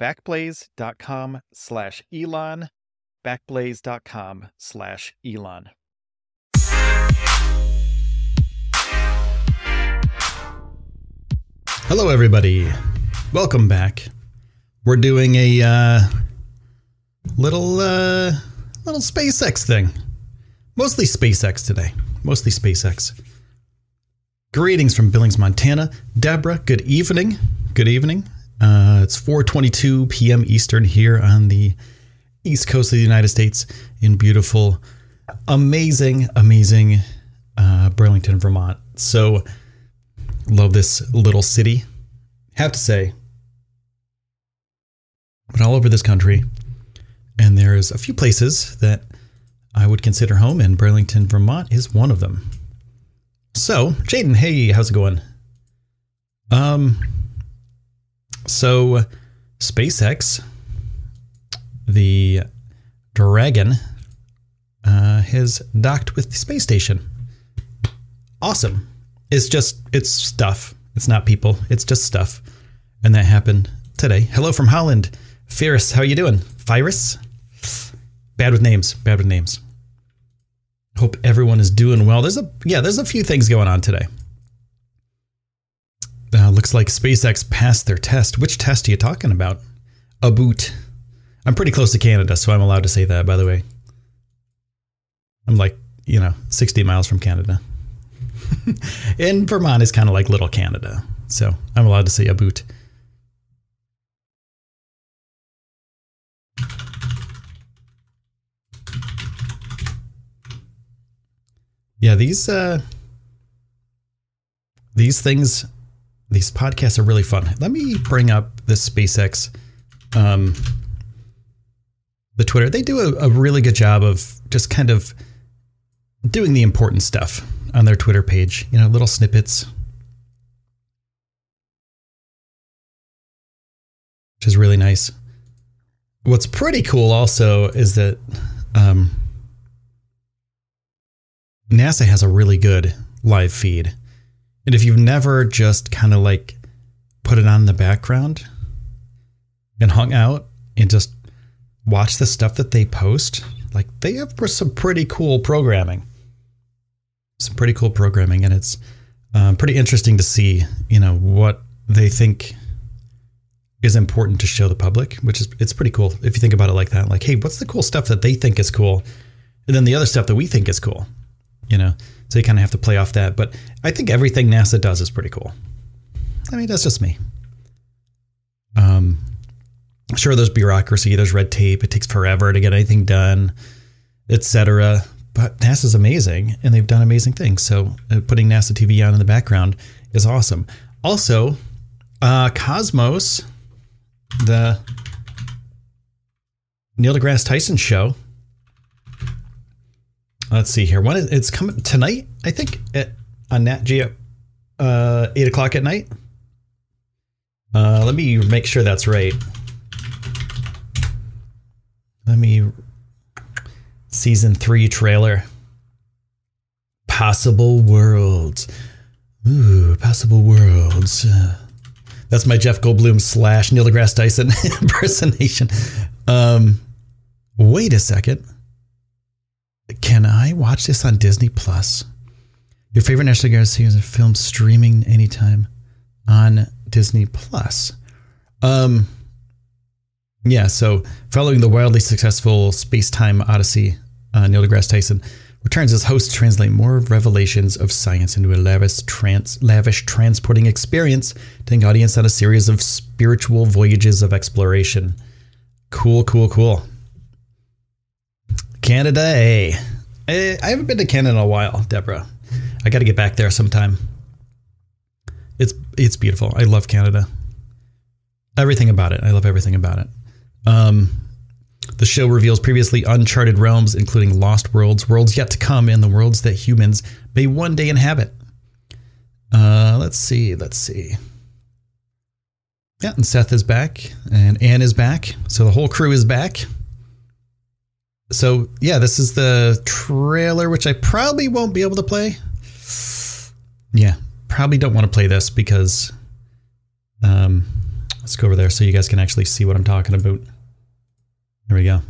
backblaze.com slash Elon, backblaze.com slash Elon. Hello, everybody. Welcome back. We're doing a uh, little uh, little SpaceX thing. Mostly SpaceX today. Mostly SpaceX. Greetings from Billings, Montana. Deborah, good evening. Good evening. Uh, it's 4:22 p.m. Eastern here on the east coast of the United States in beautiful, amazing, amazing uh, Burlington, Vermont. So love this little city. Have to say, but all over this country, and there's a few places that I would consider home, and Burlington, Vermont is one of them. So, Jaden, hey, how's it going? Um, so, SpaceX, the Dragon, uh, has docked with the space station. Awesome. It's just, it's stuff. It's not people. It's just stuff. And that happened today. Hello from Holland. Ferris, how are you doing? Virus? Bad with names. Bad with names. Hope everyone is doing well. There's a yeah, there's a few things going on today. Uh, looks like SpaceX passed their test. Which test are you talking about? A boot. I'm pretty close to Canada, so I'm allowed to say that, by the way. I'm like, you know, 60 miles from Canada. and Vermont is kind of like little Canada. So I'm allowed to say a boot. Yeah, these uh these things these podcasts are really fun. Let me bring up this SpaceX, um, the Twitter. They do a, a really good job of just kind of doing the important stuff on their Twitter page. You know, little snippets, which is really nice. What's pretty cool also is that um, NASA has a really good live feed And if you've never just kind of like put it on in the background and hung out and just watch the stuff that they post, like they have some pretty cool programming. Some pretty cool programming, and it's um, pretty interesting to see, you know, what they think is important to show the public, which is it's pretty cool if you think about it like that. Like, hey, what's the cool stuff that they think is cool, and then the other stuff that we think is cool, you know? So you kind of have to play off that. But I think everything NASA does is pretty cool. I mean, that's just me. Um, sure, there's bureaucracy, there's red tape. It takes forever to get anything done, etc. But NASA's amazing, and they've done amazing things. So uh, putting NASA TV on in the background is awesome. Also, uh, Cosmos, the Neil deGrasse Tyson show. Let's see here. When is, it's coming tonight? I think at on Nat Geo, uh, eight o'clock at night. Uh, let me make sure that's right. Let me season three trailer. Possible worlds. Ooh, possible worlds. Uh, that's my Jeff Goldblum slash Neil deGrasse Tyson impersonation. Um, wait a second. Can I watch this on Disney Plus? Your favorite National Geographic film streaming anytime on Disney Plus. Um, yeah, so following the wildly successful space time odyssey, uh, Neil deGrasse Tyson returns as host to translate more revelations of science into a lavish, trans- lavish transporting experience, taking audience on a series of spiritual voyages of exploration. Cool, cool, cool. Canada, eh? I haven't been to Canada in a while, Deborah. I got to get back there sometime. It's it's beautiful. I love Canada. Everything about it. I love everything about it. Um, the show reveals previously uncharted realms, including lost worlds, worlds yet to come, and the worlds that humans may one day inhabit. Uh, let's see. Let's see. Yeah, and Seth is back, and Anne is back. So the whole crew is back. So yeah, this is the trailer, which I probably won't be able to play. Yeah, probably don't want to play this because. Um, let's go over there so you guys can actually see what I'm talking about. There we go.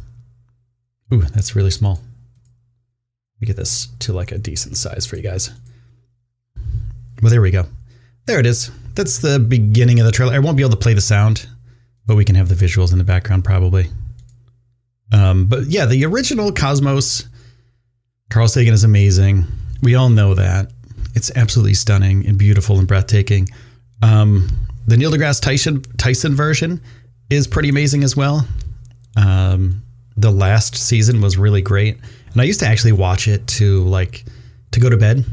Ooh, that's really small. Let me get this to like a decent size for you guys. Well, there we go. There it is. That's the beginning of the trailer. I won't be able to play the sound, but we can have the visuals in the background probably. Um, but yeah, the original Cosmos, Carl Sagan is amazing. We all know that. It's absolutely stunning and beautiful and breathtaking. Um, the Neil deGrasse Tyson Tyson version is pretty amazing as well. Um, the last season was really great, and I used to actually watch it to like to go to bed.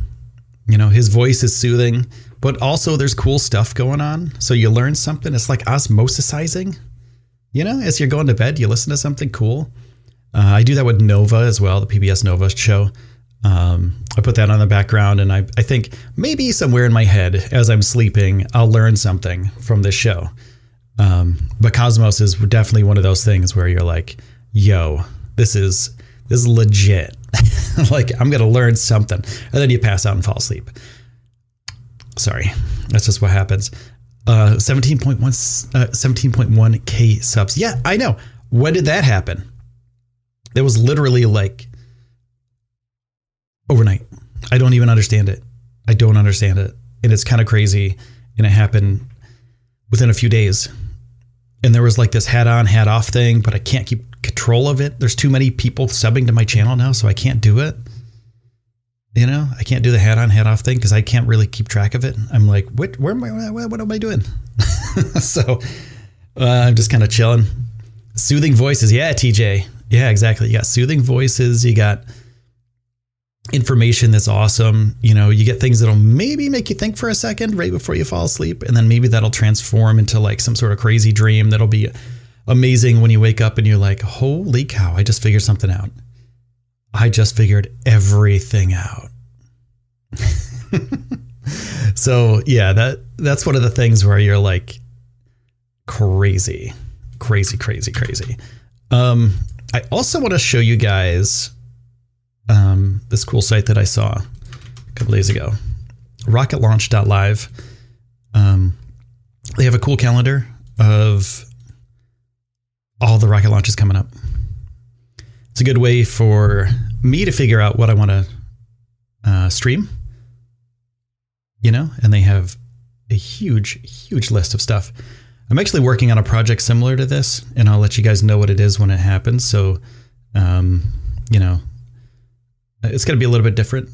You know, his voice is soothing, but also there's cool stuff going on. So you learn something. It's like osmosisizing. You know, as you're going to bed, you listen to something cool. Uh, I do that with Nova as well, the PBS Nova show. Um, I put that on the background, and I, I think maybe somewhere in my head as I'm sleeping, I'll learn something from this show. Um, but Cosmos is definitely one of those things where you're like, "Yo, this is this is legit. like I'm gonna learn something," and then you pass out and fall asleep. Sorry, that's just what happens. Uh, 17.1 uh, 17.1k subs. Yeah, I know. When did that happen? It was literally like overnight. I don't even understand it. I don't understand it. And it's kind of crazy. And it happened within a few days. And there was like this hat on, hat off thing, but I can't keep control of it. There's too many people subbing to my channel now, so I can't do it. You know, I can't do the hat on, hat off thing because I can't really keep track of it. I'm like, what, where am I, what, what am I doing? so uh, I'm just kind of chilling. Soothing voices. Yeah, TJ. Yeah, exactly. You got soothing voices. You got information that's awesome. You know, you get things that'll maybe make you think for a second right before you fall asleep. And then maybe that'll transform into like some sort of crazy dream that'll be amazing when you wake up and you're like, holy cow, I just figured something out. I just figured everything out. so yeah, that that's one of the things where you're like crazy, crazy, crazy, crazy. Um, I also want to show you guys um, this cool site that I saw a couple days ago. rocketlaunch.live. Um, they have a cool calendar of all the rocket launches coming up. It's a good way for me to figure out what I want to uh, stream, you know, and they have a huge, huge list of stuff. I'm actually working on a project similar to this, and I'll let you guys know what it is when it happens. So, um, you know, it's going to be a little bit different.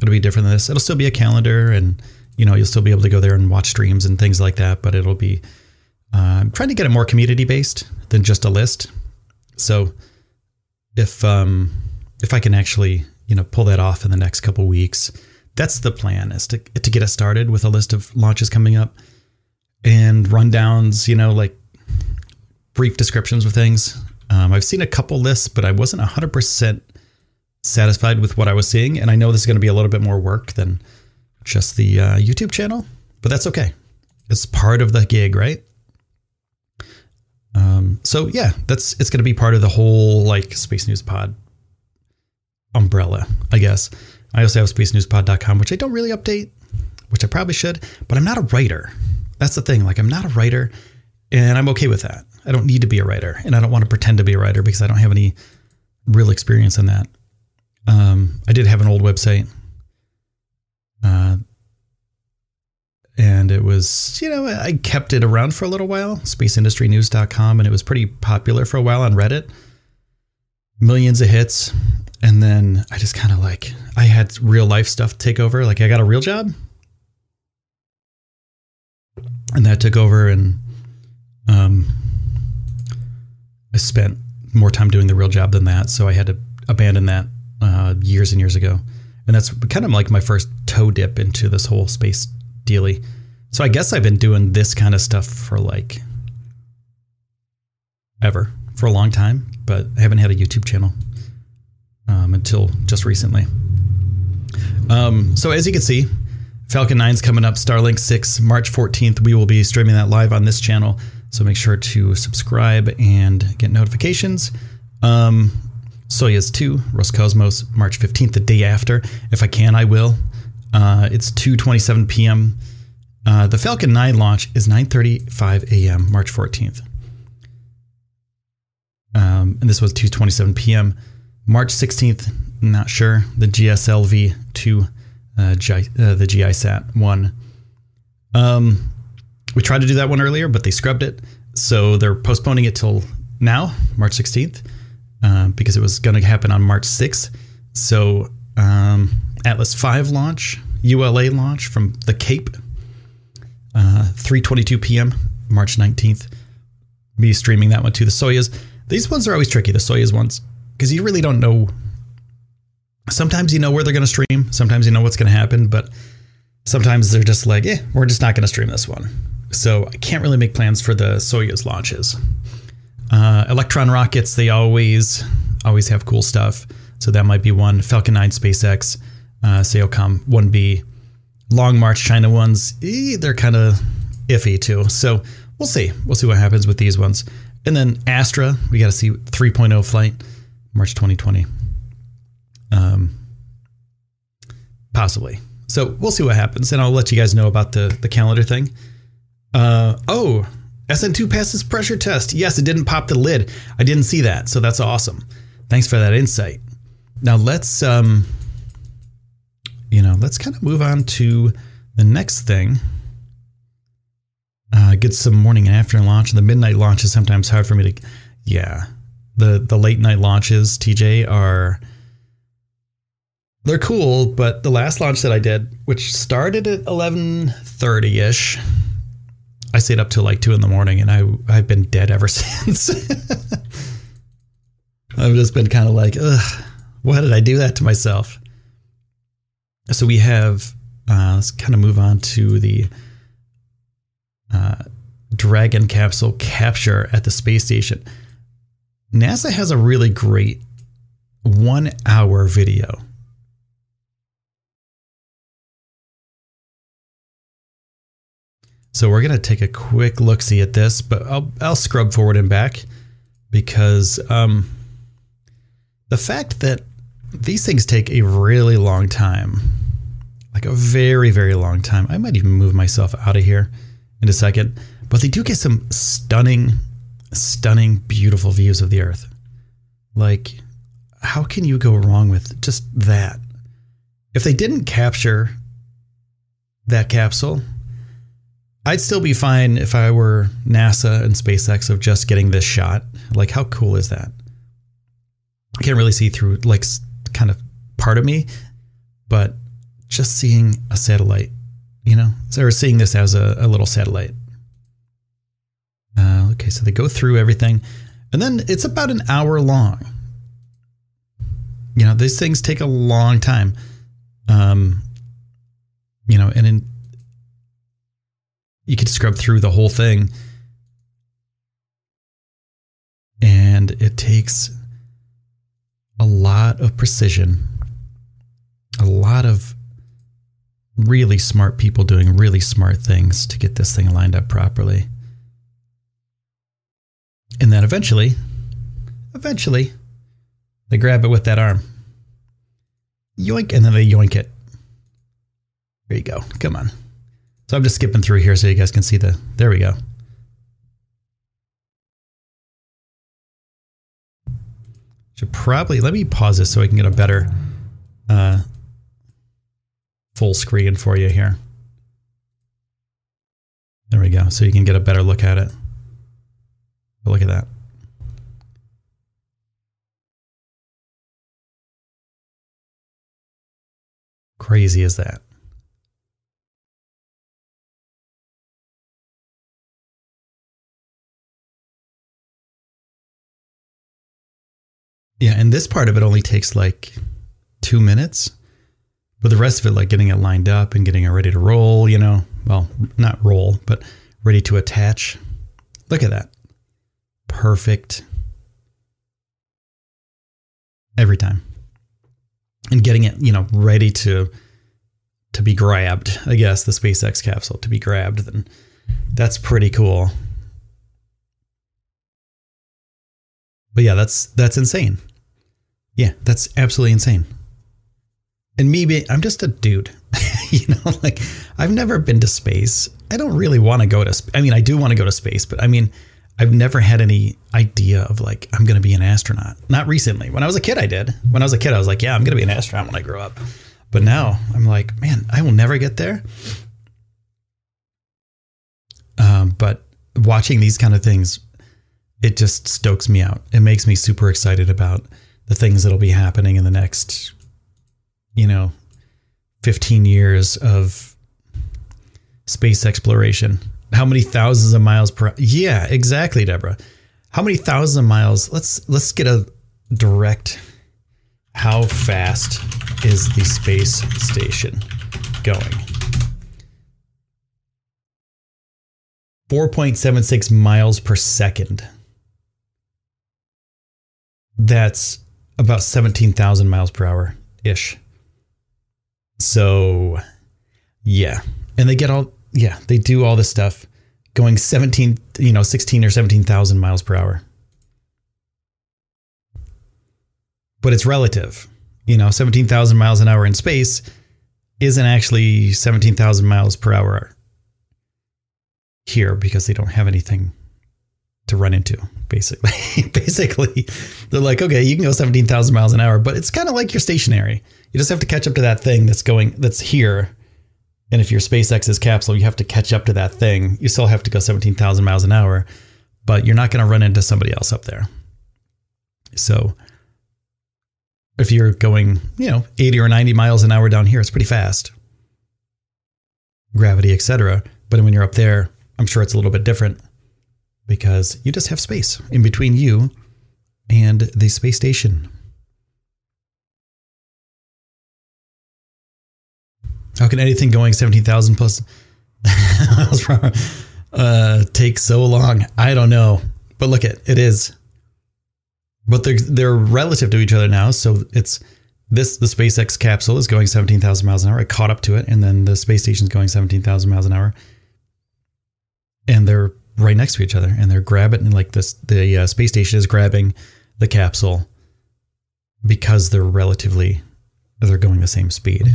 It'll be different than this. It'll still be a calendar, and you know, you'll still be able to go there and watch streams and things like that. But it'll be uh, I'm trying to get it more community based than just a list. So, if um, if I can actually you know pull that off in the next couple weeks, that's the plan is to to get us started with a list of launches coming up and rundowns. You know, like brief descriptions of things. Um, I've seen a couple lists, but I wasn't 100% satisfied with what I was seeing. And I know this is going to be a little bit more work than just the uh, YouTube channel, but that's okay. It's part of the gig, right? Um, so yeah, that's it's going to be part of the whole like Space News Pod umbrella, I guess. I also have spacenewspod.com, which I don't really update, which I probably should, but I'm not a writer. That's the thing. Like I'm not a writer, and I'm okay with that. I don't need to be a writer, and I don't want to pretend to be a writer because I don't have any real experience in that. Um, I did have an old website, uh, and it was you know I kept it around for a little while, spaceindustrynews.com, and it was pretty popular for a while on Reddit. Millions of hits, and then I just kind of like I had real life stuff take over. Like I got a real job, and that took over, and um, I spent more time doing the real job than that, so I had to abandon that uh, years and years ago. And that's kind of like my first toe dip into this whole space dealy. So I guess I've been doing this kind of stuff for like ever, for a long time, but I haven't had a YouTube channel um, until just recently. Um, so as you can see, Falcon 9 is coming up, Starlink 6, March 14th. We will be streaming that live on this channel. So make sure to subscribe and get notifications. Um, Soyuz 2, Roscosmos, March 15th, the day after. If I can, I will. Uh, it's 2:27 p.m. Uh, the Falcon 9 launch is 9:35 a.m. March 14th. Um, and this was 2:27 p.m. March 16th. Not sure. The GSLV 2, uh, G, uh, the GISat 1. Um, we tried to do that one earlier, but they scrubbed it. So they're postponing it till now, March 16th, uh, because it was going to happen on March 6th. So um, Atlas 5 launch, ULA launch from the Cape, uh, 3:22 p.m. March 19th. Be streaming that one to the Soyuz. These ones are always tricky, the Soyuz ones, because you really don't know. Sometimes you know where they're going to stream. Sometimes you know what's going to happen, but sometimes they're just like, eh, we're just not going to stream this one. So I can't really make plans for the Soyuz launches. Uh, Electron rockets, they always always have cool stuff. So that might be one. Falcon 9 SpaceX, uh, SAOCOM 1B. Long March China ones, eh, they're kind of iffy too. So we'll see. We'll see what happens with these ones. And then Astra, we got to see 3.0 flight, March 2020. Um, possibly. So we'll see what happens, and I'll let you guys know about the the calendar thing. Uh, oh, SN2 passes pressure test. Yes, it didn't pop the lid. I didn't see that, so that's awesome. Thanks for that insight. Now let's um, you know, let's kind of move on to the next thing. Uh, get some morning and afternoon launch. The midnight launch is sometimes hard for me to. Yeah, the the late night launches, TJ, are they're cool, but the last launch that I did, which started at eleven thirty ish, I stayed up till like two in the morning, and I I've been dead ever since. I've just been kind of like, ugh, why did I do that to myself? So we have. Uh, let's kind of move on to the uh, Dragon capsule capture at the space station. NASA has a really great one hour video. So we're going to take a quick look see at this, but I'll, I'll scrub forward and back because um, the fact that these things take a really long time. Like a very, very long time. I might even move myself out of here in a second. But they do get some stunning, stunning, beautiful views of the Earth. Like, how can you go wrong with just that? If they didn't capture that capsule, I'd still be fine if I were NASA and SpaceX of just getting this shot. Like, how cool is that? I can't really see through, like, kind of part of me, but just seeing a satellite, you know, or seeing this as a, a little satellite. Uh, okay, so they go through everything, and then it's about an hour long. You know, these things take a long time. Um, you know, and in you could scrub through the whole thing, and it takes a lot of precision, a lot of really smart people doing really smart things to get this thing lined up properly. And then eventually, eventually, they grab it with that arm. Yoink, and then they yoink it. There you go. Come on. So I'm just skipping through here so you guys can see the. There we go. Should probably let me pause this so I can get a better uh, full screen for you here. There we go. So you can get a better look at it. But look at that. Crazy is that? Yeah, and this part of it only takes like two minutes. But the rest of it, like getting it lined up and getting it ready to roll, you know, well, not roll, but ready to attach. Look at that. Perfect. Every time. And getting it, you know, ready to to be grabbed, I guess, the SpaceX capsule to be grabbed, then that's pretty cool. But yeah, that's that's insane. Yeah, that's absolutely insane. And me, being, I'm just a dude. you know, like I've never been to space. I don't really want to go to. I mean, I do want to go to space, but I mean, I've never had any idea of like I'm going to be an astronaut. Not recently. When I was a kid, I did. When I was a kid, I was like, yeah, I'm going to be an astronaut when I grow up. But now I'm like, man, I will never get there. Um, but watching these kind of things, it just stokes me out. It makes me super excited about the things that'll be happening in the next you know, 15 years of space exploration. How many thousands of miles per Yeah, exactly, Deborah. How many thousands of miles? Let's let's get a direct how fast is the space station going? 4.76 miles per second. That's about 17,000 miles per hour ish. So, yeah. And they get all, yeah, they do all this stuff going 17, you know, 16 or 17,000 miles per hour. But it's relative. You know, 17,000 miles an hour in space isn't actually 17,000 miles per hour here because they don't have anything to run into basically basically they're like okay you can go 17,000 miles an hour but it's kind of like you're stationary you just have to catch up to that thing that's going that's here. And if you're SpaceX's capsule, you have to catch up to that thing. You still have to go 17,000 miles an hour, but you're not going to run into somebody else up there. So if you're going, you know, 80 or 90 miles an hour down here, it's pretty fast. Gravity, etc. But when you're up there, I'm sure it's a little bit different because you just have space in between you and the space station. How can anything going 17,000 plus miles per hour uh, take so long? I don't know. But look at it is. But they're they're relative to each other now. So it's this the SpaceX capsule is going 17,000 miles an hour. I caught up to it, and then the space station is going 17,000 miles an hour. And they're right next to each other, and they're grabbing and like this. The uh, space station is grabbing the capsule because they're relatively they're going the same speed.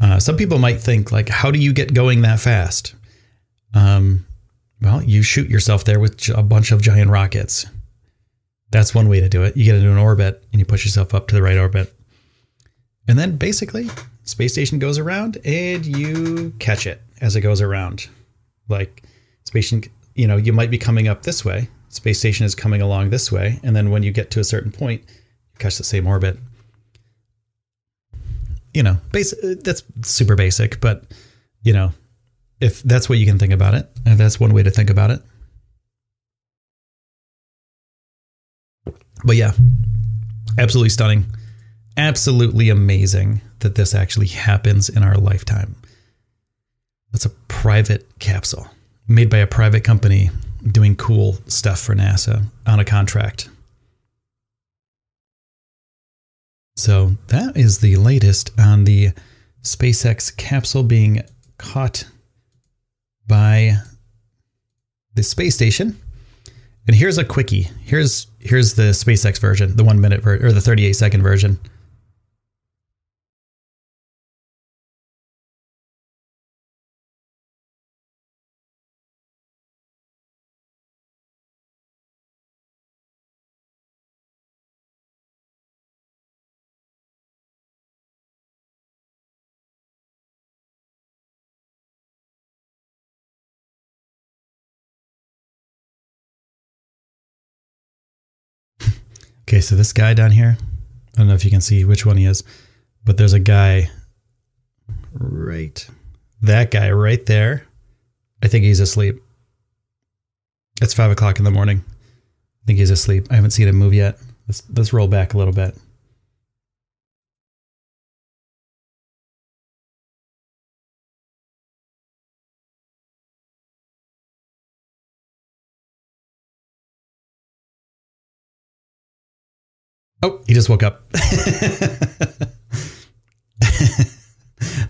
Uh, some people might think like, how do you get going that fast? Um, well, you shoot yourself there with a bunch of giant rockets. That's one way to do it. You get into an orbit and you push yourself up to the right orbit. And then basically, space station goes around and you catch it as it goes around. Like space you know, you might be coming up this way. Space station is coming along this way, and then when you get to a certain point, you catch the same orbit. You know, basic. That's super basic, but you know, if that's what you can think about it, and that's one way to think about it. But yeah, absolutely stunning. Absolutely amazing that this actually happens in our lifetime. That's a private capsule made by a private company doing cool stuff for NASA on a contract. So that is the latest on the SpaceX capsule being caught by the space station. And here's a quickie. Here's here's the SpaceX version, the one minute ver- or the 38 second version. Okay, so this guy down here, I don't know if you can see which one he is, but there's a guy right, that guy right there. I think he's asleep. It's five o'clock in the morning. I think he's asleep. I haven't seen him move yet. Let's let's roll back a little bit. He just woke up. the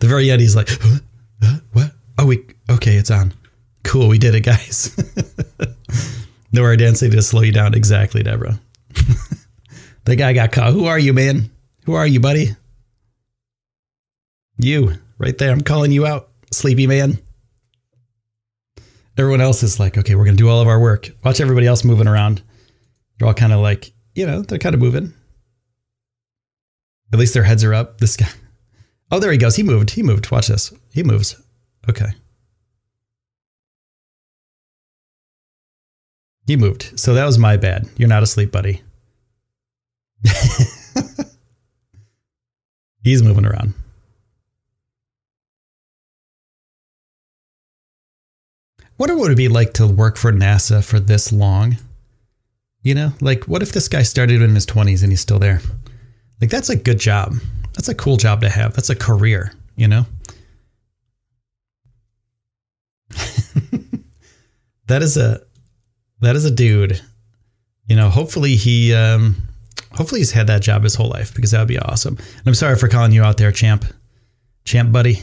very end, he's like, huh? Huh? "What? Oh, we okay. It's on. Cool, we did it, guys." Nowhere dancing to slow you down. Exactly, Deborah. the guy got caught. Who are you, man? Who are you, buddy? You, right there. I'm calling you out, sleepy man. Everyone else is like, okay, we're gonna do all of our work. Watch everybody else moving around. They're all kind of like, you know, they're kind of moving. At least their heads are up. This guy. Oh, there he goes. He moved. He moved. Watch this. He moves. Okay. He moved. So that was my bad. You're not asleep, buddy. He's moving around. Wonder what it would be like to work for NASA for this long. You know, like what if this guy started in his 20s and he's still there? Like that's a good job. That's a cool job to have. That's a career, you know? that is a that is a dude. You know, hopefully he um hopefully he's had that job his whole life because that would be awesome. And I'm sorry for calling you out there, champ. Champ buddy.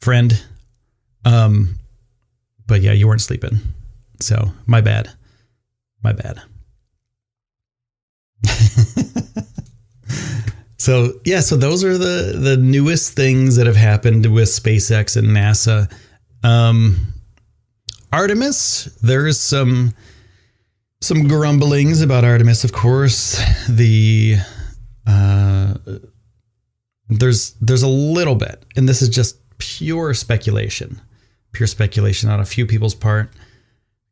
Friend. Um but yeah, you weren't sleeping. So, my bad. My bad. so yeah, so those are the the newest things that have happened with SpaceX and NASA. Um, Artemis, there's some some grumblings about Artemis, of course. The uh, there's there's a little bit, and this is just pure speculation, pure speculation on a few people's part.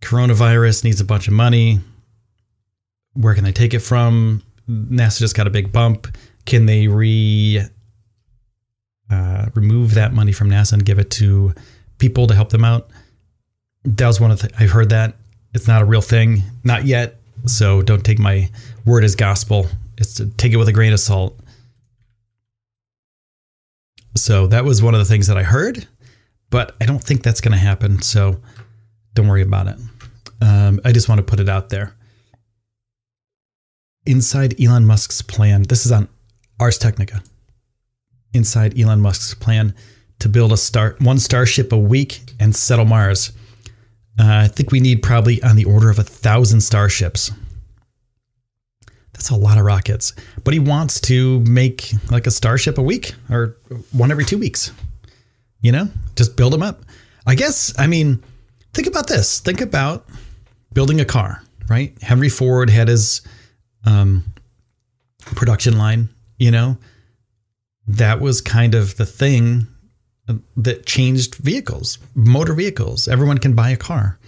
Coronavirus needs a bunch of money. Where can they take it from? NASA just got a big bump. Can they re uh, remove that money from NASA and give it to people to help them out? That was one of the I've heard that it's not a real thing, not yet. So don't take my word as gospel. It's to take it with a grain of salt. So that was one of the things that I heard, but I don't think that's going to happen. So don't worry about it. Um, I just want to put it out there inside Elon Musk's plan, this is on Ars Technica. Inside Elon Musk's plan to build a star one starship a week and settle Mars. Uh, I think we need probably on the order of a thousand starships. That's a lot of rockets. But he wants to make like a Starship a week or one every two weeks. You know, just build them up. I guess, I mean, think about this. Think about building a car, right? Henry Ford had his um, production line, you know, that was kind of the thing that changed vehicles, motor vehicles. Everyone can buy a car.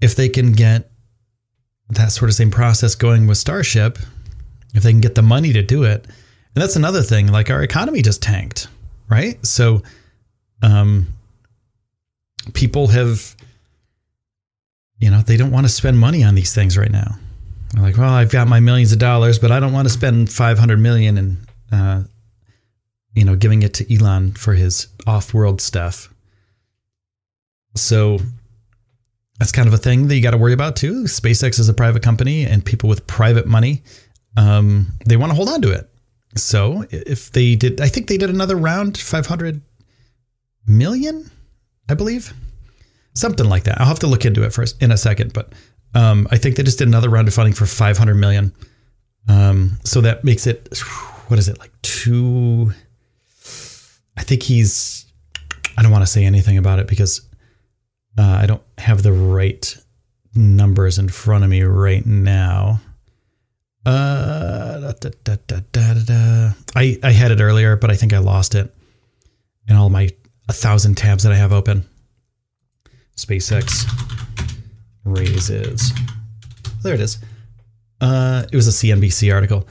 If they can get that sort of same process going with Starship, if they can get the money to do it. And that's another thing, like our economy just tanked, right? So um people have you know, they don't want to spend money on these things right now. Like, well, I've got my millions of dollars, but I don't want to spend 500 million and uh you know, giving it to Elon for his off-world stuff. So that's kind of a thing that you got to worry about too. SpaceX is a private company, and people with private money, um, they want to hold on to it. So if they did, I think they did another round, five hundred million, I believe, something like that. I'll have to look into it first in a second, but um, I think they just did another round of funding for five hundred million. Um, so that makes it, what is it like two? I think he's. I don't want to say anything about it because uh, I don't have the right numbers in front of me right now. Uh, da, da, da, I I had it earlier, but I think I lost it in all my a thousand tabs that I have open. SpaceX raises. There it is. Uh, it was a CNBC article.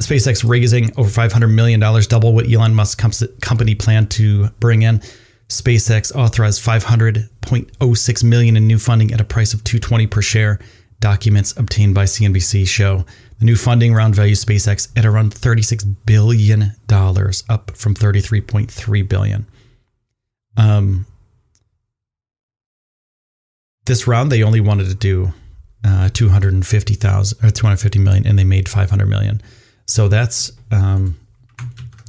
SpaceX raising over $500 million, double what Elon Musk's company planned to bring in. SpaceX authorized 500.06 million in new funding at a price of 220 per share. Documents obtained by CNBC show the new funding round values SpaceX at around 36 billion dollars, up from 33.3 billion. Um, this round they only wanted to do uh, 250,000 or 250 million, and they made 500 million. So that's um,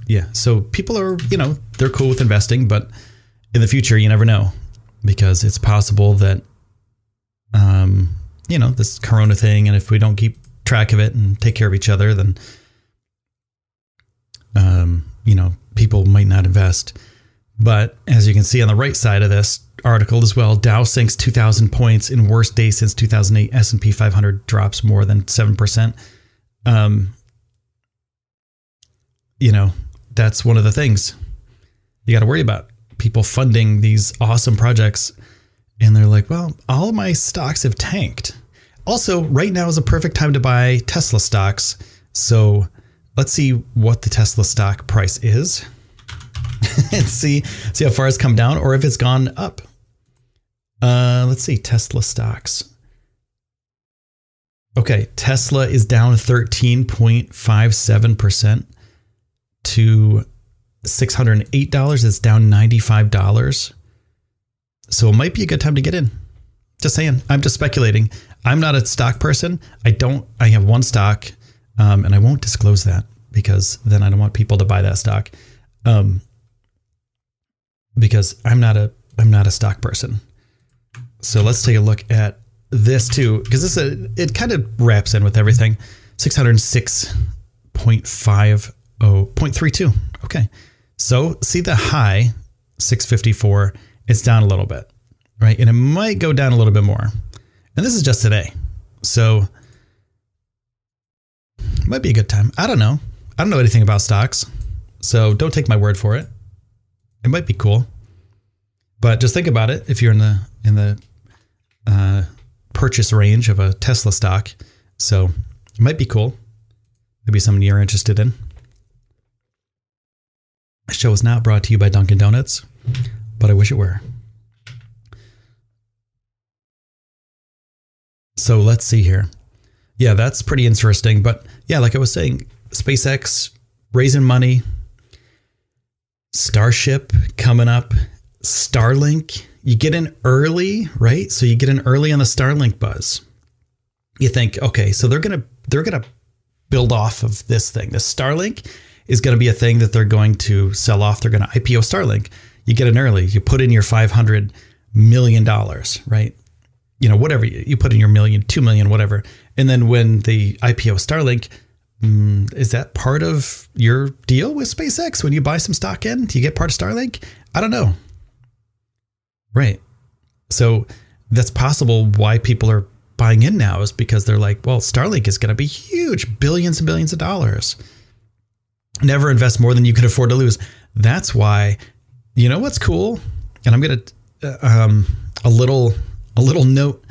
yeah. So people are you know they're cool with investing, but in the future, you never know because it's possible that, um, you know, this Corona thing, and if we don't keep track of it and take care of each other, then, um, you know, people might not invest. But as you can see on the right side of this article as well, Dow sinks 2,000 points in worst day since 2008. S&P 500 drops more than 7%. Um, you know, that's one of the things you got to worry about people funding these awesome projects and they're like, well, all my stocks have tanked. Also, right now is a perfect time to buy Tesla stocks. So let's see what the Tesla stock price is and see see how far it's come down or if it's gone up. Uh, let's see Tesla stocks. Okay, Tesla is down 13.57% to $608. It's down $95. So it might be a good time to get in. Just saying. I'm just speculating. I'm not a stock person. I don't, I have one stock um, and I won't disclose that because then I don't want people to buy that stock. Um, because I'm not a, I'm not a stock person. So let's take a look at this too, because this a, it kind of wraps in with everything. 606.50, 0.32. Okay. So see the high 654, it's down a little bit, right? And it might go down a little bit more. And this is just today. So might be a good time. I don't know. I don't know anything about stocks. So don't take my word for it. It might be cool. But just think about it if you're in the in the uh, purchase range of a Tesla stock. So it might be cool. Maybe something you're interested in. The show is not brought to you by Dunkin' Donuts, but I wish it were. So let's see here. Yeah, that's pretty interesting. But yeah, like I was saying, SpaceX raising money, Starship coming up, Starlink. You get in early, right? So you get in early on the Starlink buzz. You think, okay, so they're gonna they're gonna build off of this thing. The Starlink is to be a thing that they're going to sell off. They're to IPO Starlink. You get in early, you put in your $500 million, right? you know, whatever you, you put in your million, two million, whatever. And then when the IPO Starlink, mm, is that part of your deal with SpaceX? When you buy some stock in, do you get part of Starlink? I don't know. Right. So that's possible why people are buying in now is because they're like, well, Starlink is going to be huge, billions and billions of dollars. Never invest more than you can afford to lose. That's why, you know what's cool? And I'm going to, uh, um, a little, a little note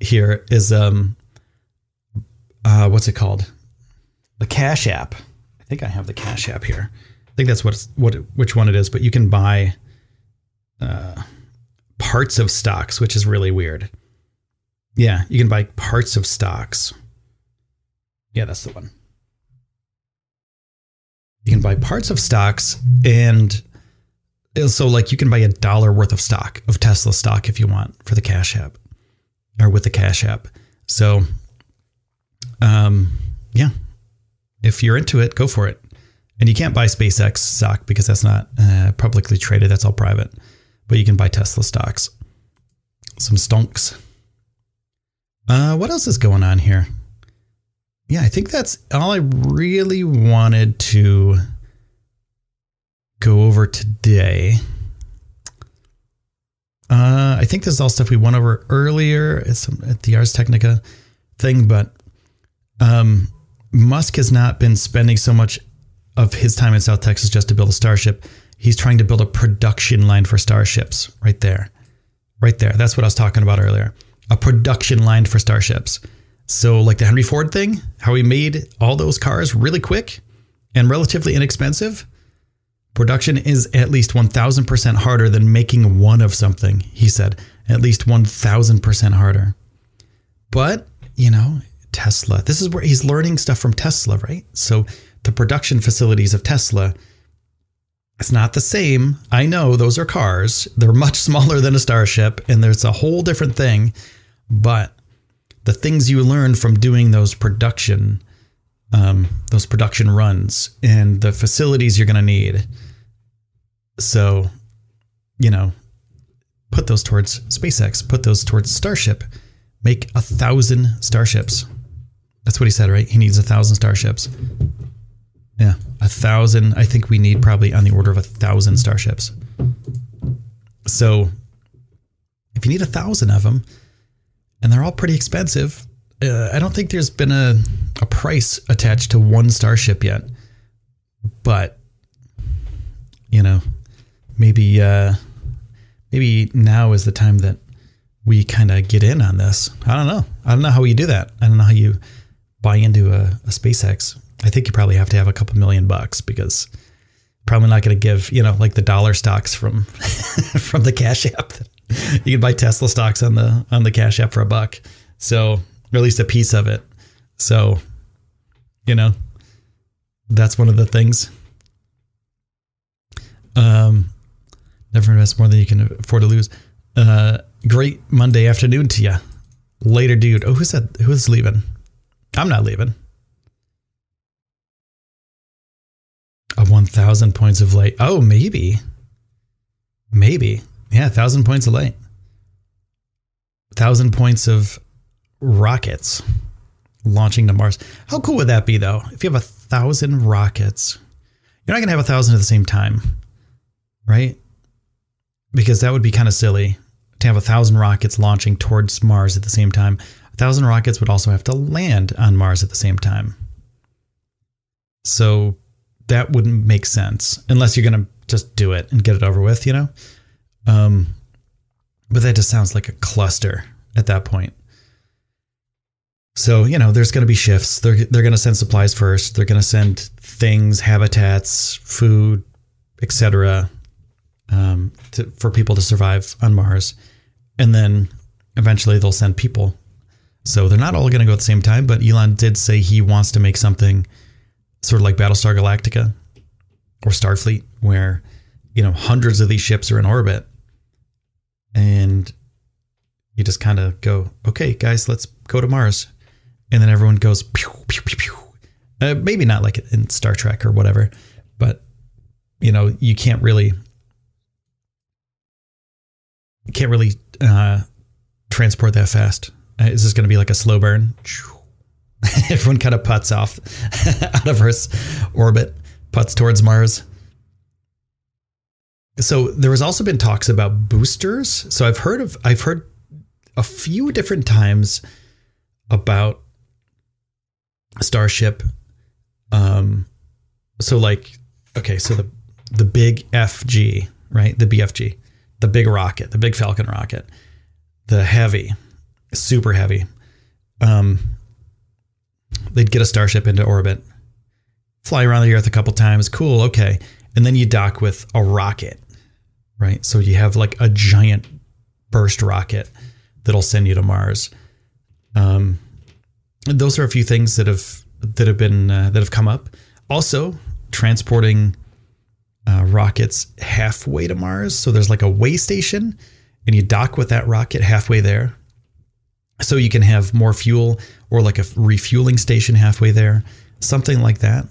here is, um, uh, what's it called? The Cash App. I think I have the Cash App here. I think that's what, what, which one it is, but you can buy, uh, parts of stocks, which is really weird. Yeah, you can buy parts of stocks. Yeah, that's the one. You can buy parts of stocks and so like you can buy a dollar worth of stock of Tesla stock if you want for the Cash App or with the Cash App. So um yeah. If you're into it, go for it. And you can't buy SpaceX stock because that's not uh, publicly traded, that's all private but you can buy Tesla stocks. Some stonks. Uh, what else is going on here? Yeah, I think that's all I really wanted to go over today. Uh, I think this is all stuff we went over earlier at the Ars Technica thing, but um, Musk has not been spending so much of his time in South Texas just to build a Starship he's trying to build a production line for starships right there. Right there. That's what I was talking about earlier. A production line for starships. So, like the Henry Ford thing, how he made all those cars really quick and relatively inexpensive. Production is at least 1000% harder than making one of something, he said. At least 1000% harder. But, you know, Tesla, this is where he's learning stuff from Tesla, right? So, the production facilities of Tesla it's not the same. I know those are cars. They're much smaller than a starship, and there's a whole different thing. But the things you learn from doing those production, um, those production runs, and the facilities you're going to need. So, you know, put those towards SpaceX. Put those towards Starship. Make a thousand starships. That's what he said, right? He needs a thousand starships. Yeah, a thousand. I think we need probably on the order of a thousand starships. So, if you need a thousand of them, and they're all pretty expensive, uh, I don't think there's been a a price attached to one starship yet. But you know, maybe uh, maybe now is the time that we kind of get in on this. I don't know. I don't know how you do that. I don't know how you buy into a, a SpaceX I think you probably have to have a couple million bucks because probably not going to give you know like the dollar stocks from from the Cash App. you can buy Tesla stocks on the on the Cash App for a buck, so or at least a piece of it. So, you know, that's one of the things. Um, never invest more than you can afford to lose. Uh, great Monday afternoon to you. Later, dude. Oh, who said who's leaving? I'm not leaving. A 1,000 points of light. Oh, maybe. Maybe. Yeah, 1,000 points of light. 1,000 points of rockets launching to Mars. How cool would that be, though? If you have a thousand rockets, you're not going to have a thousand at the same time, right? Because that would be kind of silly to have a thousand rockets launching towards Mars at the same time. A thousand rockets would also have to land on Mars at the same time. So that wouldn't make sense unless you're going to just do it and get it over with, you know? Um, but that just sounds like a cluster at that point. So, you know, there's going to be shifts. They're, they're going to send supplies first. They're going to send things, habitats, food, etc., um, for people to survive on Mars. And then eventually they'll send people. So they're not all going to go at the same time, but Elon did say he wants to make something sort of like Battlestar Galactica or Starfleet, where you know hundreds of these ships are in orbit, and you just kind of go, okay, guys, let's go to Mars, and then everyone goes pew pew pew pew. Uh, maybe not like in Star Trek or whatever, but you know you can't really can't really uh, transport that fast? Uh, Is this going to be like a slow burn? Everyone kind of puts off out of Earth's orbit, puts towards Mars. So there has also been talks about boosters. So I've heard of I've heard a few different times about Starship. Um, so like okay, so the the big FG, right? The BFG, the big rocket, the big Falcon rocket, the heavy, super heavy. Um, they'd get a Starship into orbit, fly around the Earth a couple times. Cool, okay, and then you dock with a rocket, right? So you have like a giant burst rocket that'll send you to Mars. Um, those are a few things that have that have been uh, that have come up. Also, transporting uh, rockets halfway to Mars. So there's like a way station, and you dock with that rocket halfway there. So you can have more fuel or like a refueling station halfway there, something like that.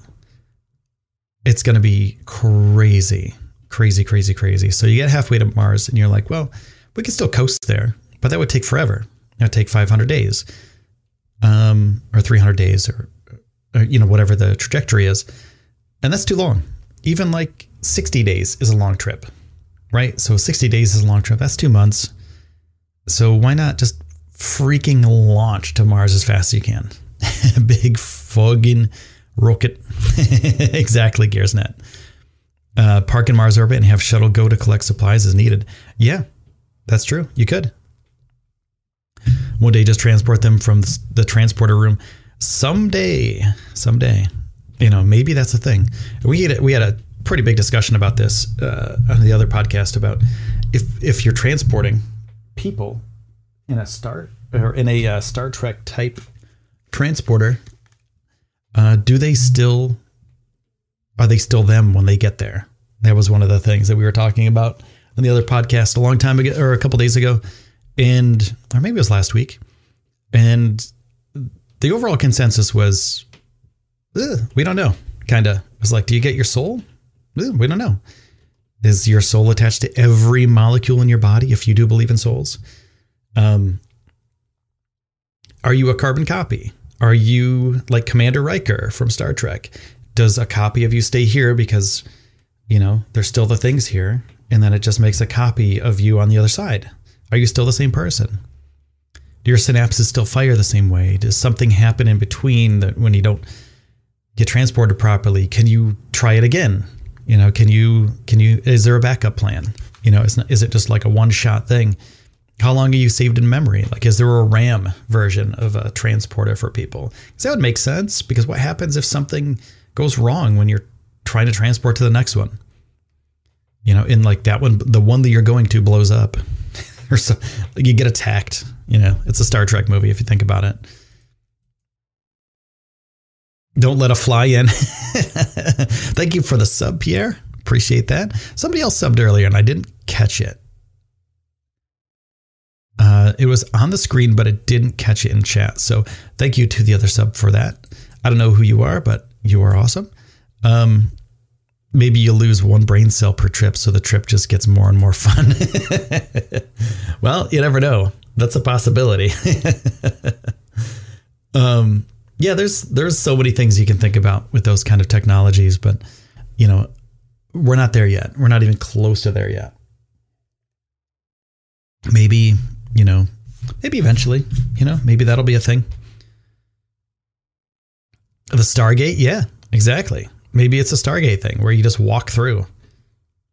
It's going to be crazy, crazy, crazy, crazy. So you get halfway to Mars, and you're like, well, we can still coast there, but that would take forever. It would take 500 days, um, or 300 days, or, or you know whatever the trajectory is, and that's too long. Even like 60 days is a long trip, right? So 60 days is a long trip. That's two months. So why not just freaking launch to Mars as fast as you can? Big fucking rocket. exactly, Gearsnet. Uh, park in Mars orbit and have shuttle go to collect supplies as needed. Yeah, that's true. You could. One day, just transport them from the transporter room. Someday, someday, you know, maybe that's a thing. We had a, we had a pretty big discussion about this uh, on the other podcast about if if you're transporting people in a star or in a uh, Star Trek type transporter, uh, do they still are they still them when they get there? That was one of the things that we were talking about on the other podcast a long time ago or a couple days ago, and or maybe it was last week, and the overall consensus was we don't know. Kind of was like, do you get your soul? We don't know. Is your soul attached to every molecule in your body? If you do believe in souls, um, are you a carbon copy? Are you like Commander Riker from Star Trek? Does a copy of you stay here because, you know, there's still the things here, and then it just makes a copy of you on the other side? Are you still the same person? Do your synapses still fire the same way? Does something happen in between that when you don't get transported properly? Can you try it again? You know, can you can you is there a backup plan? You know, is, it just like a one shot thing? How long are you saved in memory? Like, is there a RAM version of a transporter for people? Because that would make sense. Because what happens if something goes wrong when you're trying to transport to the next one? You know, in like that one, the one that you're going to blows up, or so like you get attacked. You know, it's a Star Trek movie if you think about it. Don't let a fly in. Thank you for the sub, Pierre. Appreciate that. Somebody else subbed earlier and I didn't catch it. Uh, it was on the screen, but it didn't catch it in chat. So thank you to the other sub for that. I don't know who you are, but you are awesome. Um, maybe you lose one brain cell per trip, so the trip just gets more and more fun. well, you never know. That's a possibility. um, yeah, there's there's so many things you can think about with those kind of technologies, but you know, we're not there yet. We're not even close to there yet. Maybe you know, maybe eventually, you know, maybe that'll be a thing. The Stargate, yeah, exactly. Maybe it's a Stargate thing where you just walk through.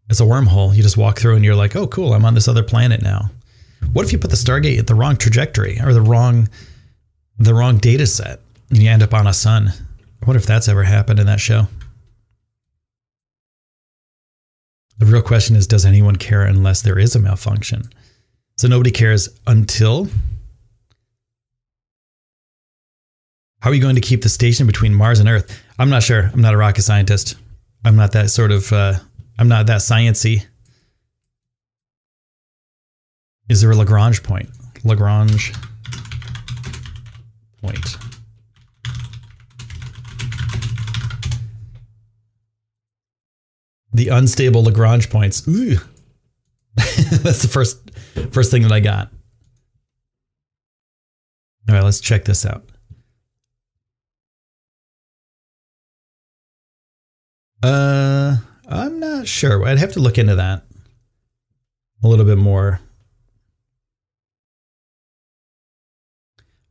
It's a wormhole. You just walk through and you're like, oh, cool, I'm on this other planet now. What if you put the Stargate at the wrong trajectory or the wrong the wrong data set and you end up on a sun? What if that's ever happened in that show? The real question is does anyone care unless there is a malfunction? So nobody cares until. How are you going to keep the station between Mars and Earth? I'm not sure. I'm not a rocket scientist. I'm not that sort of. Uh, I'm not that sciency. Is there a Lagrange point? Lagrange point. The unstable Lagrange points. Ooh. That's the first first thing that I got. All right, let's check this out. Uh, I'm not sure. I'd have to look into that a little bit more.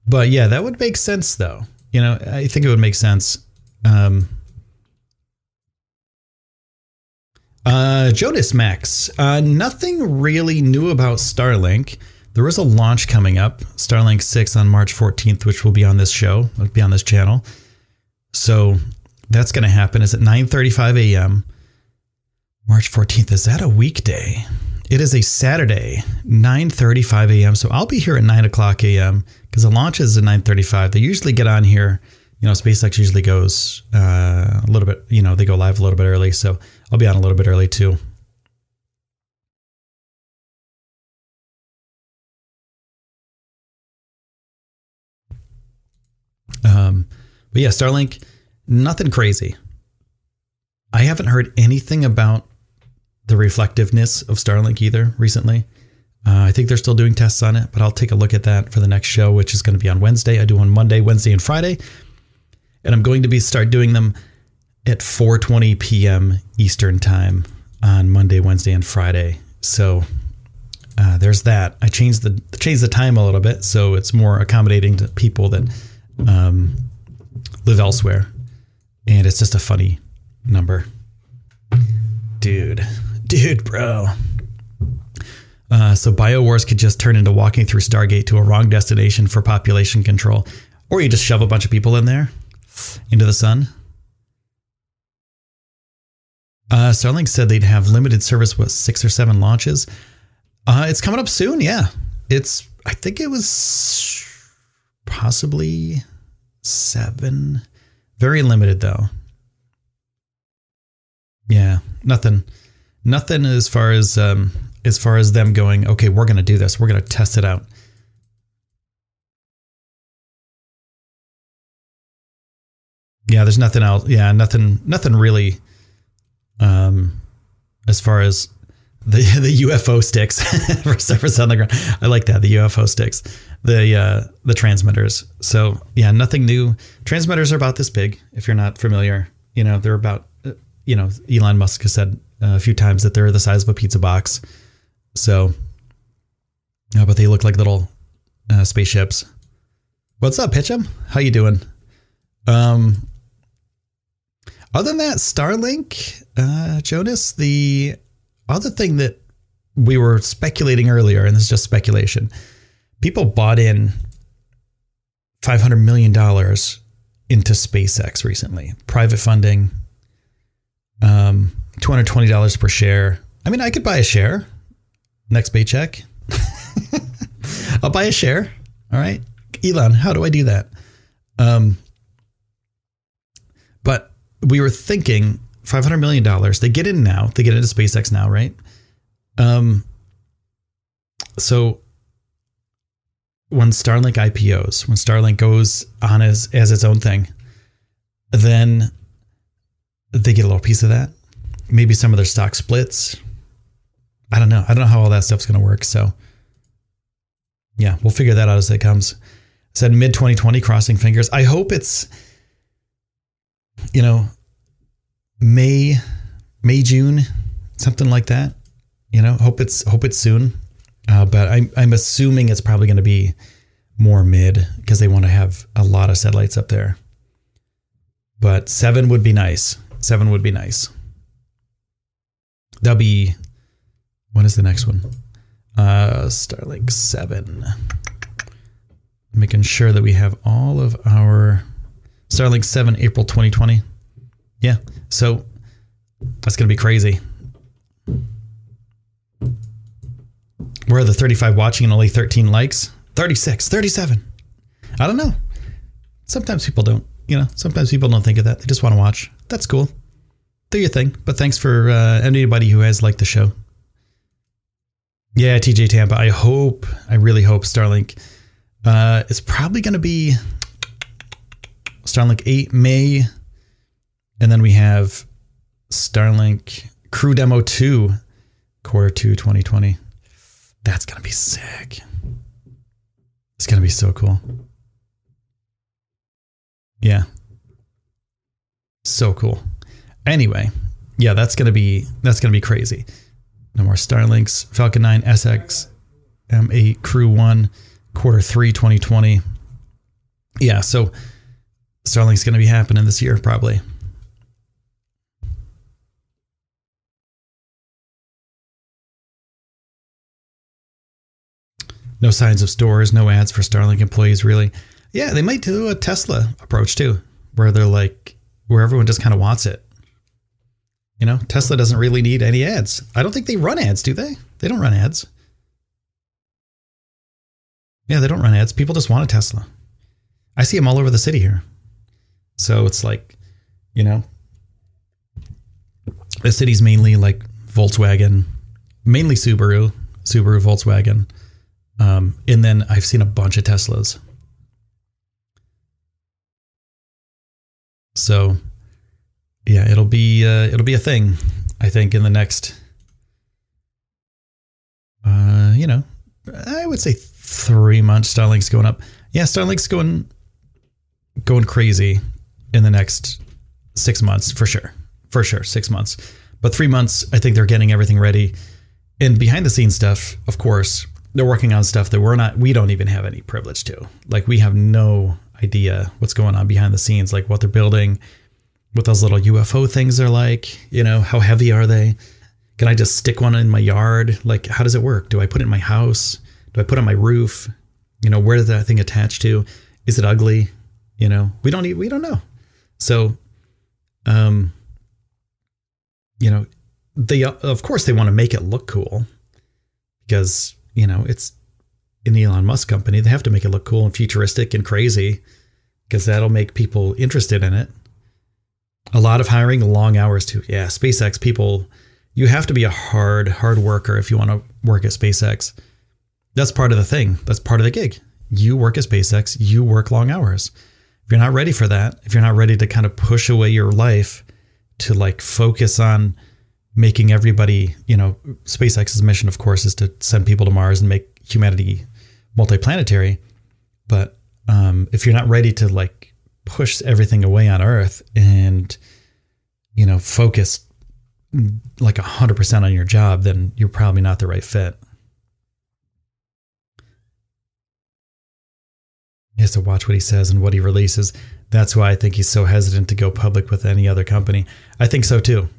But yeah, that would make sense though. You know, I think it would make sense. Um, uh, Jonas Max, uh, nothing really new about Starlink. There is a launch coming up, Starlink 6 on March 14th, which will be on this show, will be on this channel. So that's going to happen. It's at 9:35 a.m. March 14th. Is that a weekday? It is a Saturday, 9:35 a.m. So I'll be here at 9 o'clock a.m. because the launch is at 9:35. They usually get on here. You know, SpaceX usually goes uh, a little bit. You know, they go live a little bit early, so I'll be on a little bit early too. Um, but yeah, Starlink, nothing crazy. I haven't heard anything about the reflectiveness of Starlink either recently. Uh, I think they're still doing tests on it, but I'll take a look at that for the next show, which is going to be on Wednesday. I do on Monday, Wednesday, and Friday, and I'm going to be start doing them at 4:20 p.m. Eastern time on Monday, Wednesday, and Friday. So uh, there's that. I changed the changed the time a little bit so it's more accommodating to people that um, live elsewhere, and it's just a funny number, dude, dude, bro. Uh, so Biowars could just turn into walking through Stargate to a wrong destination for population control, or you just shove a bunch of people in there into the sun. Uh, Starlink said they'd have limited service with six or seven launches. Uh, it's coming up soon. Yeah, it's. I think it was possibly seven. Very limited though. Yeah, nothing, nothing as far as um, as far as them going. Okay, we're gonna do this. We're gonna test it out. Yeah, there's nothing else. Yeah, nothing, nothing really. Um, as far as the the UFO sticks for service on the ground, I like that the UFO sticks, the uh, the transmitters. So yeah, nothing new. Transmitters are about this big. If you're not familiar, you know they're about. uh, You know, Elon Musk has said a few times that they're the size of a pizza box. So, uh, but they look like little uh, spaceships. What's up, Pitchum? How you doing? Um, other than that, Starlink, uh, Jonas, the other thing that we were speculating earlier, and this is just speculation, people bought in $500 million into SpaceX recently. Private funding, um, $220 per share. I mean, I could buy a share next paycheck. I'll buy a share. All right. Elon, how do I do that? Um, but we were thinking $500 million. They get in now. They get into SpaceX now, right? Um, so when Starlink IPOs, when Starlink goes on as, as its own thing, then they get a little piece of that. Maybe some of their stock splits. I don't know. I don't know how all that stuff's going to work. So, yeah, we'll figure that out as it comes. Said mid 2020, crossing fingers. I hope it's, you know, May, May, June, something like that. You know, hope it's hope it's soon. Uh, but I'm I'm assuming it's probably going to be more mid because they want to have a lot of satellites up there. But seven would be nice. Seven would be nice. That'll be when is the next one? Uh, Starlink seven. Making sure that we have all of our Starlink seven April 2020. Yeah, so that's gonna be crazy. Where are the 35 watching and only 13 likes? 36, 37. I don't know. Sometimes people don't, you know, sometimes people don't think of that. They just want to watch. That's cool. Do your thing. But thanks for uh, anybody who has liked the show. Yeah, TJ Tampa. I hope, I really hope Starlink uh, is probably going to be Starlink 8 May. And then we have Starlink Crew Demo 2, quarter 2 2020. That's going to be sick. It's going to be so cool. Yeah. So cool. Anyway, yeah, that's gonna be that's gonna be crazy. No more Starlinks, Falcon 9, SX, M8, Crew 1, quarter three, 2020. Yeah, so Starlink's gonna be happening this year, probably. No signs of stores, no ads for Starlink employees, really. Yeah, they might do a Tesla approach too, where they're like, where everyone just kind of wants it. You know, Tesla doesn't really need any ads. I don't think they run ads, do they? They don't run ads. Yeah, they don't run ads. People just want a Tesla. I see them all over the city here. So it's like, you know, the city's mainly like Volkswagen, mainly Subaru, Subaru, Volkswagen. Um, and then I've seen a bunch of Teslas. So, yeah, it'll be uh, it'll be a thing. I think in the next, uh, you know, I would say three months. Starlink's going up. Yeah, Starlink's going going crazy in the next six months for sure, for sure, six months. But three months, I think they're getting everything ready. And behind the scenes stuff, of course, they're working on stuff that we're not. We don't even have any privilege to. Like we have no idea what's going on behind the scenes, like what they're building, what those little UFO things are like. You know, how heavy are they? Can I just stick one in my yard? Like, how does it work? Do I put it in my house? Do I put it on my roof? You know, where does that thing attach to? Is it ugly? You know, we don't we don't know. So, um, you know, they of course they want to make it look cool because you know it's the Elon Musk company. They have to make it look cool and futuristic and crazy because that'll make people interested in it. A lot of hiring, long hours too. Yeah, SpaceX people, you have to be a hard, hard worker if you want to work at SpaceX. That's part of the thing. That's part of the gig. You work at SpaceX, you work long hours. If you're not ready for that, if you're not ready to kind of push away your life to like focus on making everybody, you know, SpaceX's mission, of course, is to send people to Mars and make humanity multiplanetary. But um, if you're not ready to like push everything away on Earth and, you know, focus like 100% on your job, then you're probably not the right fit. He has to watch what he says and what he releases. That's why I think he's so hesitant to go public with any other company. I think so too.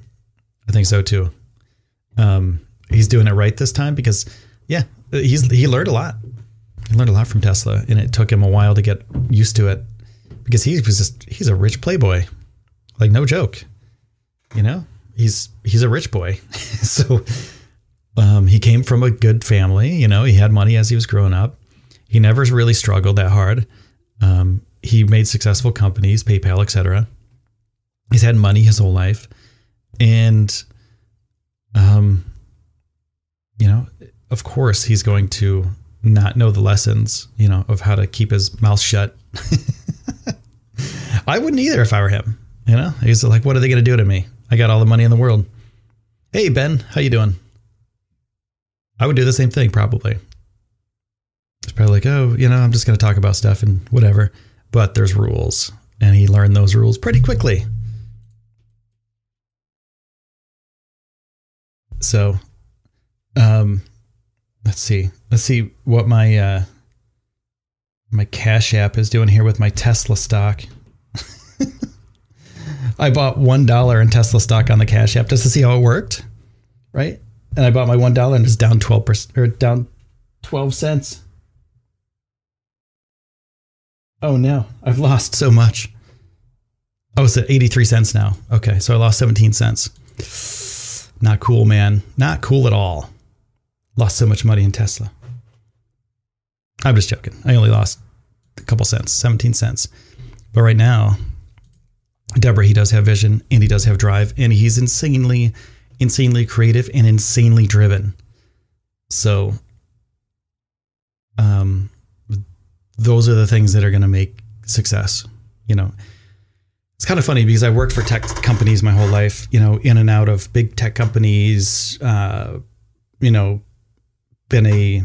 I think so too. Um, he's doing it right this time because, yeah, he's he learned a lot. He learned a lot from Tesla, and it took him a while to get used to it because he was just he's a rich playboy, like no joke. You know, he's he's a rich boy, so um, he came from a good family. You know, he had money as he was growing up. He never really struggled that hard. Um, he made successful companies, PayPal, etc. He's had money his whole life, and um, you know, of course, he's going to not know the lessons, you know, of how to keep his mouth shut. I wouldn't either if I were him. You know, he's like, "What are they going to do to me? I got all the money in the world." Hey Ben, how you doing? I would do the same thing probably. It's probably like, oh, you know, I'm just going to talk about stuff and whatever. But there's rules, and he learned those rules pretty quickly. So, um, let's see. Let's see what my uh, my Cash App is doing here with my Tesla stock. I bought one dollar in Tesla stock on the Cash App just to see how it worked, right? And I bought my one dollar and it's down twelve percent or down twelve cents. Oh no, I've lost so much. Oh, it's at 83 cents now. Okay, so I lost 17 cents. Not cool, man. Not cool at all. Lost so much money in Tesla. I'm just joking. I only lost a couple cents, 17 cents. But right now, Deborah, he does have vision and he does have drive and he's insanely, insanely creative and insanely driven. So, um, those are the things that are going to make success. You know, it's kind of funny because I worked for tech companies my whole life, you know, in and out of big tech companies, uh, you know, been a,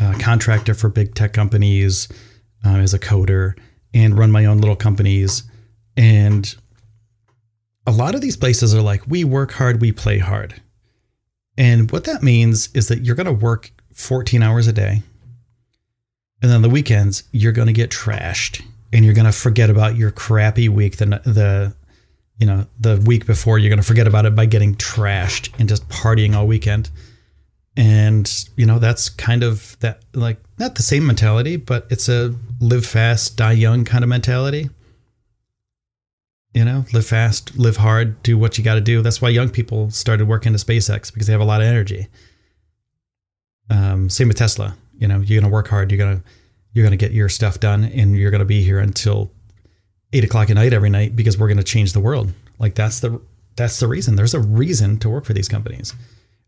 a contractor for big tech companies uh, as a coder. and run my own little companies. And a lot of these places are like, we work hard, we play hard. And what that means is that you're going to work 14 hours a day. And then the weekends, you're going to get trashed and you're going to forget about your crappy week. The, the, you know, the week before, you're going to forget about it by getting trashed and just partying all weekend. And, you know, that's kind of that, like, not the same mentality, but it's a live fast, die young kind of mentality. You know, live fast, live hard, do what you got to do. That's why young people started working at SpaceX because they have a lot of energy. Um, same with Tesla. You know, you're gonna work hard. You're gonna you're gonna get your stuff done, and you're gonna be here until eight o'clock at night every night because we're gonna change the world. Like that's the that's the reason. There's a reason to work for these companies.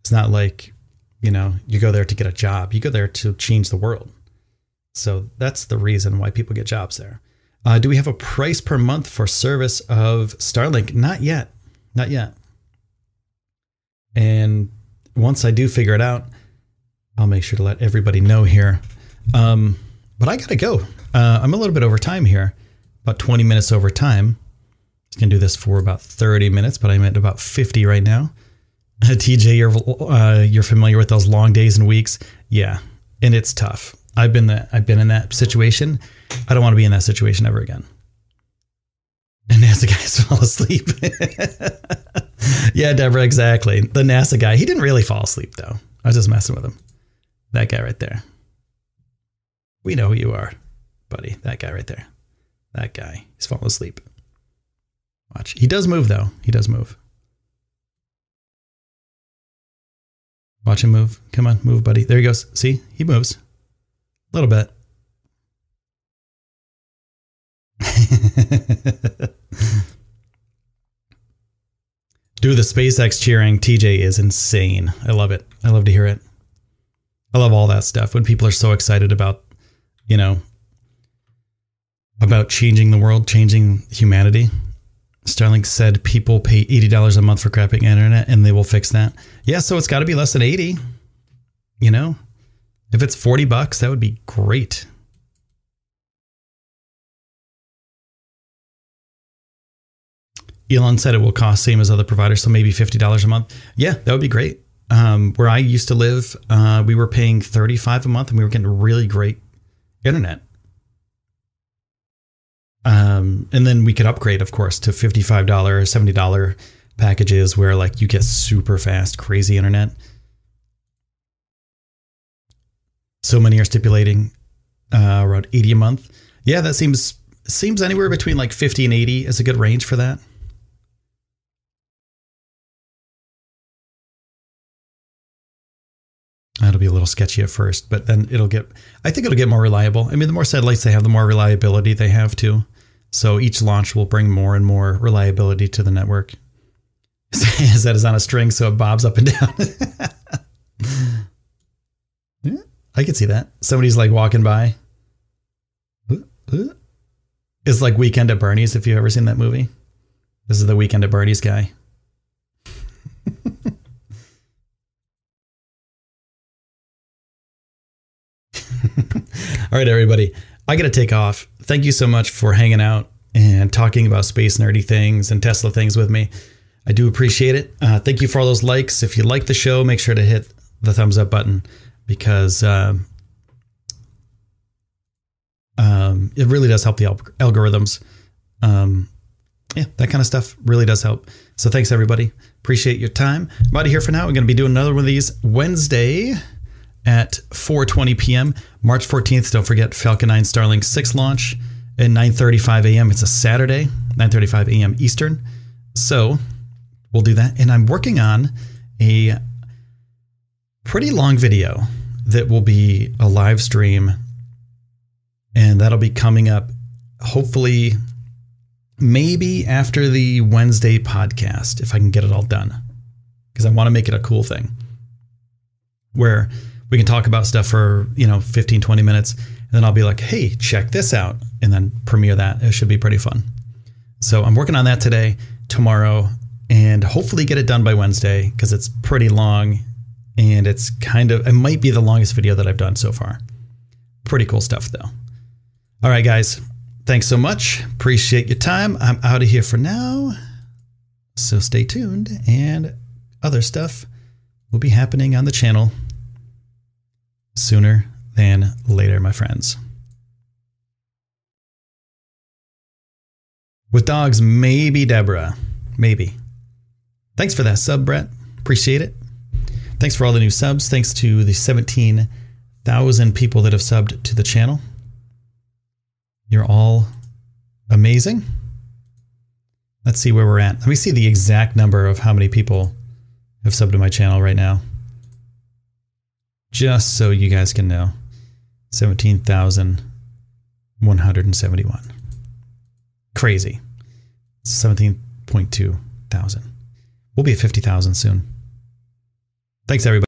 It's not like you know you go there to get a job. You go there to change the world. So that's the reason why people get jobs there. Uh, do we have a price per month for service of Starlink? Not yet. Not yet. And once I do figure it out, I'll make sure to let everybody know here. Um, but I got to go. Uh, I'm a little bit over time here, about 20 minutes over time. I can do this for about 30 minutes, but I'm at about 50 right now. TJ, you're uh, you're familiar with those long days and weeks, yeah, and it's tough. I've been that I've been in that situation. I don't want to be in that situation ever again. And NASA guys fall asleep. yeah, Deborah, exactly. The NASA guy, he didn't really fall asleep though. I was just messing with him. That guy right there. We know who you are, buddy. That guy right there. That guy. He's falling asleep. Watch. He does move though. He does move. Watch him move. Come on, move, buddy. There he goes. See? He moves. A little bit. Do the SpaceX cheering. TJ is insane. I love it. I love to hear it. I love all that stuff when people are so excited about, you know, about changing the world, changing humanity. Starlink said people pay $80 a month for crapping internet and they will fix that. Yeah, so it's got to be less than 80. You know, if it's 40 bucks, that would be great. Elon said it will cost same as other providers, so maybe $50 a month. Yeah, that would be great. Um, where I used to live, uh, we were paying 35 a month and we were getting really great internet. Um, and then we could upgrade, of course, to $55, $70 packages where like you get super fast, crazy internet. So many are stipulating uh, around 80 a month. Yeah, that seems seems anywhere between like 50 and 80 is a good range for that. That'll be a little sketchy at first, but then it'll get, I think it'll get more reliable. I mean, the more satellites they have, the more reliability they have too. So each launch will bring more and more reliability to the network. Is that is on a string so it bobs up and down. yeah, I can see that. Somebody's like walking by. It's like Weekend at Bernie's, if you've ever seen that movie. This is the Weekend at Bernie's guy. All right, everybody. I got to take off. Thank you so much for hanging out and talking about space nerdy things and Tesla things with me. I do appreciate it. Uh, thank you for all those likes. If you like the show, make sure to hit the thumbs up button because um, um, it really does help the al- algorithms. Um, yeah, that kind of stuff really does help. So thanks, everybody. Appreciate your time. I'm out of here for now. We're going to be doing another one of these Wednesday at 4:20 p.m. March 14th. Don't forget Falcon 9 Starlink 6 launch at 9:35 a.m. It's a Saturday, 9:35 a.m. Eastern. So we'll do that. And I'm working on a pretty long video that will be a live stream, and that'll be coming up hopefully maybe after the Wednesday podcast if I can get it all done because I want to make it a cool thing where we can talk about stuff for, you know, 15, 20 minutes. And then I'll be like, hey, check this out. And then premiere that. It should be pretty fun. So I'm working on that today, tomorrow, and hopefully get it done by Wednesday because it's pretty long and it's kind of, it might be the longest video that I've done so far. Pretty cool stuff though. All right, guys. Thanks so much. Appreciate your time. I'm out of here for now. So stay tuned, and other stuff will be happening on the channel sooner than later, my friends. With dogs, maybe Deborah. Maybe. Thanks for that sub, Brett. Appreciate it. Thanks for all the new subs. Thanks to the 17,000 people that have subbed to the channel. You're all amazing. Let's see where we're at. Let me see the exact number of how many people have subbed to my channel right now. Just so you guys can know. 17,171. Crazy. 17.2 thousand. We'll be at 50,000 soon. Thanks, everybody.